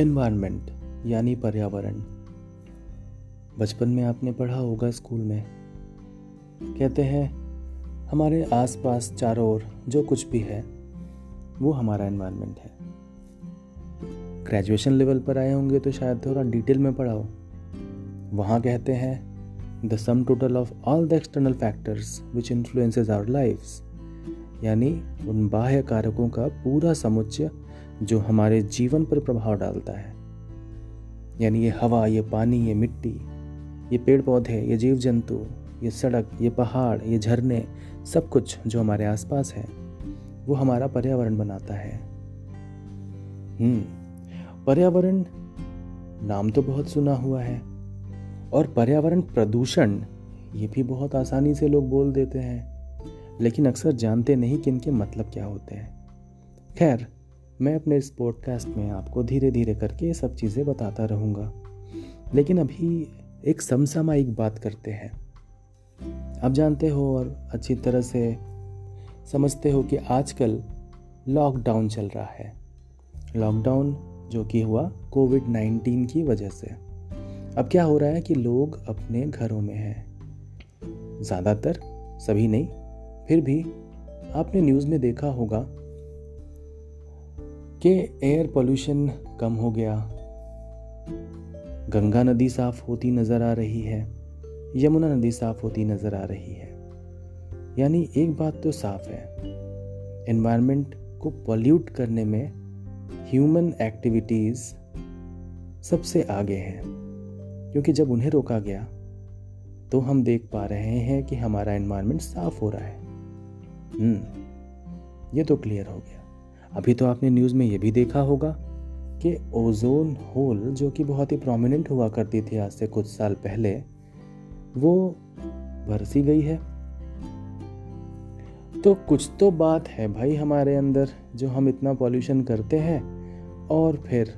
Environment यानी पर्यावरण। बचपन में आपने पढ़ा होगा स्कूल में। कहते हैं, हमारे आसपास चारों ओर जो कुछ भी है, वो हमारा एनवायरनमेंट है। ग्रेजुएशन लेवल पर आए होंगे तो शायद थोड़ा डिटेल में पढ़ाओ। वहाँ कहते हैं the sum total of all the external factors which influences our lifes यानी उन बाह्य कारकों का पूरा समुच्चय जो हमारे जीवन पर प्रभाव डालता है। यानी ये हवा, ये पानी, ये मिट्टी, ये पेड़ पौधे ये जीव जंतु ये सड़क, ये पहाड़, ये झरने, सब कुछ जो हमारे आसपास है, वो हमारा पर्यावरण बनाता है। हम्म पर्यावरण नाम तो बहुत सुना हुआ है, और पर्यावरण प्रदूषण, ये भी बहुत आसानी से लोग बोल देते हैं, लेकिन अक्सर जानते नहीं कि इनके मतलब क्या होते हैं। खैर मैं अपने इस पॉडकास्ट में आपको धीरे धीरे करके ये सब चीज़ें बताता रहूँगा। लेकिन अभी एक समसामयिक बात करते हैं। आप जानते हो और अच्छी तरह से समझते हो कि आजकल लॉकडाउन चल रहा है। लॉकडाउन जो कि हुआ कोविड नाइन्टीन की वजह से। अब क्या हो रहा है कि लोग अपने घरों में हैं। ज़्यादातर सभी नहीं, फिर भी आपने न्यूज़ में देखा होगा कि एयर पोल्यूशन कम हो गया। गंगा नदी साफ़ होती नज़र आ रही है, यमुना नदी साफ़ होती नज़र आ रही है। यानी एक बात तो साफ़ है एनवायरनमेंट को पॉल्यूट करने में ह्यूमन एक्टिविटीज़ सबसे आगे हैं, क्योंकि जब उन्हें रोका गया तो हम देख पा रहे हैं कि हमारा एनवायरनमेंट साफ़ हो रहा है। हम्म ये तो क्लियर हो गया। अभी तो आपने न्यूज़ में ये भी देखा होगा कि ओजोन होल जो कि बहुत ही प्रोमिनेंट हुआ करती थी आज से कुछ साल पहले वो बरसी गई है। तो कुछ तो बात है भाई हमारे अंदर जो हम इतना पॉल्यूशन करते हैं और फिर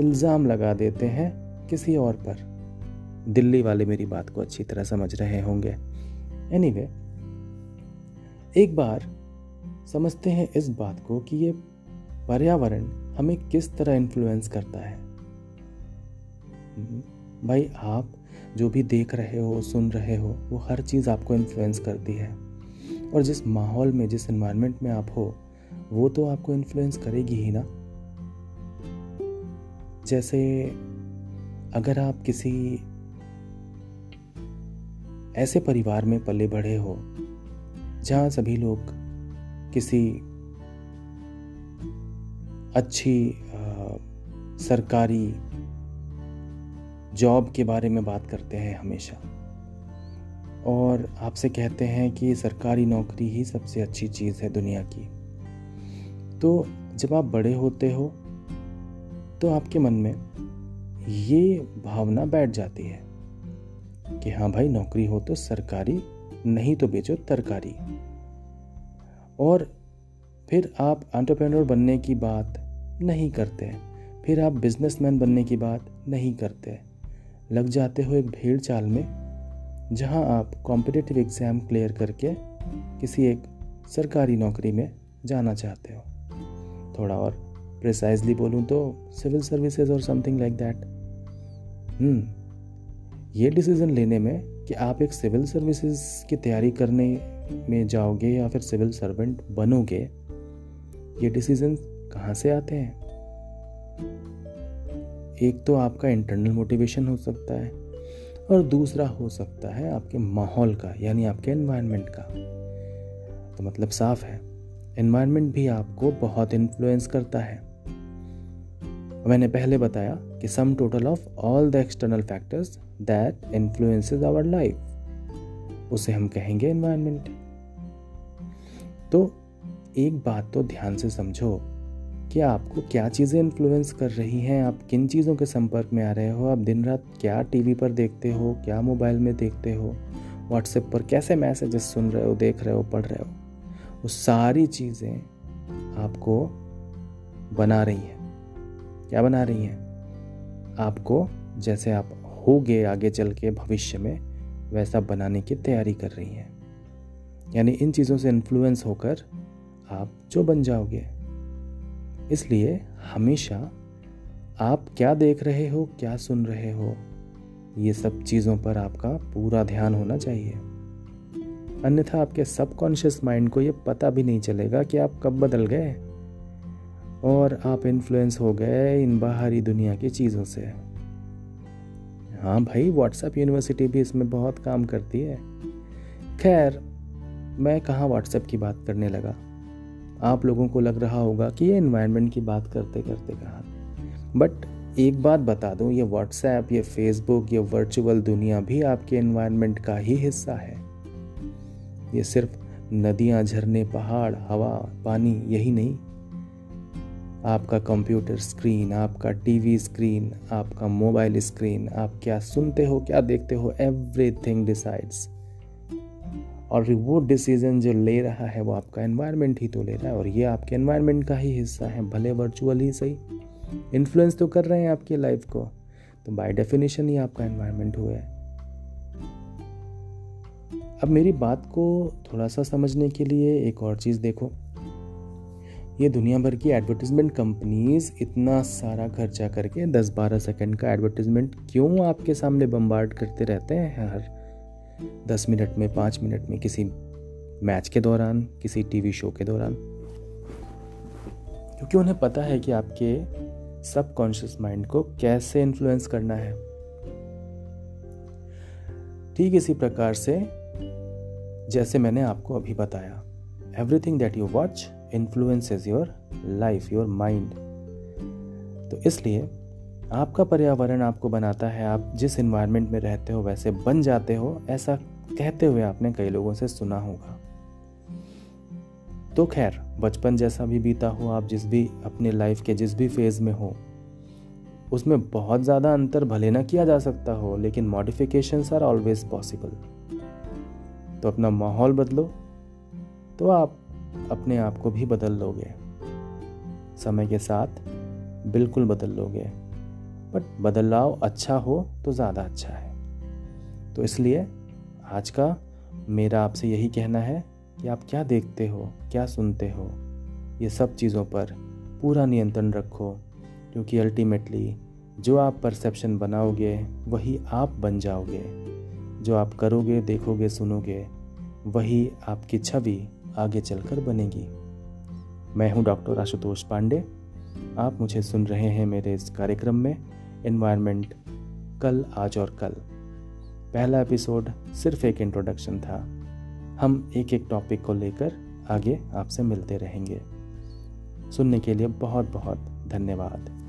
इल्ज़ाम लगा देते हैं किसी और पर। दिल्ली वाले मेरी बात को अच्छी तरह समझ रहे होंगे। एनीवे anyway, एक बार समझते हैं इस बात को कि ये पर्यावरण हमें किस तरह इन्फ्लुएंस करता है। हम्म, भाई आप जो भी देख रहे हो सुन रहे हो वो हर चीज़ आपको इन्फ्लुएंस करती है। और जिस माहौल में जिस इन्वायरमेंट में आप हो वो तो आपको इन्फ्लुएंस करेगी ही ना। जैसे अगर आप किसी ऐसे परिवार में पले बढ़े हो जहाँ सभी लोग किसी अच्छी आ, सरकारी जॉब के बारे में बात करते हैं हमेशा। और आपसे कहते हैं कि सरकारी नौकरी ही सबसे अच्छी चीज़ है दुनिया की। तो जब आप बड़े होते हो तो आपके मन में ये भावना बैठ जाती है कि हाँ भाई नौकरी हो तो सरकारी नहीं तो बेचो तरकारी। और फिर आप एंटरप्रेन्योर बनने की बात नहीं करते। फिर आप बिजनेसमैन बनने की बात नहीं करते। लग जाते हो एक भीड़ चाल में, जहाँ आप कॉम्पिटिटिव एग्ज़ाम क्लियर करके किसी एक सरकारी नौकरी में जाना चाहते हो। थोड़ा और प्रिसाइजली बोलूँ तो सिविल सर्विसेज़ और समथिंग लाइक दैट ये डिसीज़न लेने में कि आप एक सिविल सर्विसेज़ की तैयारी करने में जाओगे या फिर सिविल सर्वेंट बनोगे, ये डिसीज़न कहाँ से आते हैं? एक तो आपका इंटरनल मोटिवेशन हो सकता है और दूसरा हो सकता है आपके माहौल का, यानी आपके एनवायरनमेंट का। तो मतलब साफ़ है एनवायरनमेंट भी आपको बहुत इन्फ्लुएंस करता है। मैंने पहले बताया कि sum total of all the external factors that influences our life उसे हम कहेंगे एनवायरनमेंट तो एक बात तो ध्यान से समझो कि आपको क्या चीज़ें इन्फ्लुएंस कर रही हैं? आप किन चीज़ों के संपर्क में आ रहे हो? आप दिन रात क्या टीवी पर देखते हो? क्या मोबाइल में देखते हो? व्हाट्सएप पर कैसे मैसेजेस सुन रहे हो, देख रहे हो, पढ़ रहे हो? वो सारी चीज़ें आपको बना रही हैं। क्या बना रही हैं? आपको जैसे आप होगे आगे चल के भविष्य में वैसा बनाने की तैयारी कर रही हैं। यानी इन चीज़ों से इन्फ्लुएंस होकर आप जो बन जाओगे। इसलिए हमेशा आप क्या देख रहे हो, क्या सुन रहे हो, ये सब चीज़ों पर आपका पूरा ध्यान होना चाहिए। अन्यथा आपके सबकॉन्शियस माइंड को ये पता भी नहीं चलेगा कि आप कब बदल गए। और आप इन्फ्लुएंस हो गए इन बाहरी दुनिया की चीज़ों से। हाँ भाई व्हाट्सएप यूनिवर्सिटी भी इसमें बहुत काम करती है। खैर, मैं कहाँ व्हाट्सएप की बात करने लगा? आप लोगों को लग रहा होगा कि ये इन्वायरमेंट की बात करते करते कहाँ बट एक बात बता दूँ, ये व्हाट्सएप ये फेसबुक ये वर्चुअल दुनिया भी आपके इन्वायरमेंट का ही हिस्सा है। ये सिर्फ़ नदियाँ, झरने, पहाड़, हवा, पानी, यही नहीं। आपका कंप्यूटर स्क्रीन, आपका टीवी स्क्रीन, आपका मोबाइल स्क्रीन, आप क्या सुनते हो, क्या देखते हो एवरीथिंग डिसाइड्स और वो डिसीज़न जो ले रहा है, वो आपका एनवायरनमेंट ही तो ले रहा है और ये आपके एनवायरनमेंट का ही हिस्सा है, भले वर्चुअल ही सही। इन्फ्लुएंस तो कर रहे हैं आपकी लाइफ को तो बाय डेफिनेशन ही आपका एनवायरनमेंट हुआ है। अब मेरी बात को थोड़ा सा समझने के लिए एक और चीज़ देखो। ये दुनिया भर की एडवर्टीजमेंट कंपनीज़ इतना सारा खर्चा करके 10-12 सेकंड का एडवर्टीजमेंट क्यों आपके सामने बम्बार्ड करते रहते हैं हर 10 मिनट में 5 मिनट में किसी मैच के दौरान, किसी टीवी शो के दौरान। क्योंकि उन्हें पता है कि आपके सबकॉन्शियस माइंड को कैसे इन्फ्लुएंस करना है। ठीक इसी प्रकार से, जैसे मैंने आपको अभी बताया everything that you watch influences your life your mind तो इसलिए आपका पर्यावरण आपको बनाता है, आप जिस इन्वायरमेंट में रहते हो, वैसे बन जाते हो, ऐसा कहते हुए आपने कई लोगों से सुना होगा। तो खैर, बचपन जैसा भी बीता हो, आप जिस भी अपने लाइफ के जिस भी फ़ेज़ में हो, उसमें बहुत ज़्यादा अंतर भले ना किया जा सकता हो, लेकिन मॉडिफिकेशंस आर ऑलवेज पॉसिबल तो अपना माहौल बदलो तो आप अपने आप को भी बदल लोगे समय के साथ बिल्कुल बदल लोगे बट बदलाव अच्छा हो तो ज़्यादा अच्छा है। तो इसलिए आज का मेरा आपसे यही कहना है कि आप क्या देखते हो, क्या सुनते हो? ये सब चीज़ों पर पूरा नियंत्रण रखो, क्योंकि अल्टीमेटली जो आप परसेप्शन बनाओगे, वही आप बन जाओगे। जो आप करोगे, देखोगे, सुनोगे, वही आपकी छवि आगे चलकर बनेगी। मैं हूँ डॉक्टर आशुतोष पांडे। आप मुझे सुन रहे हैं मेरे इस कार्यक्रम में इन्वायरमेंट कल, आज और कल। पहला एपिसोड सिर्फ़ एक इंट्रोडक्शन था। हम एक एक टॉपिक को लेकर आगे आपसे मिलते रहेंगे। सुनने के लिए बहुत बहुत धन्यवाद।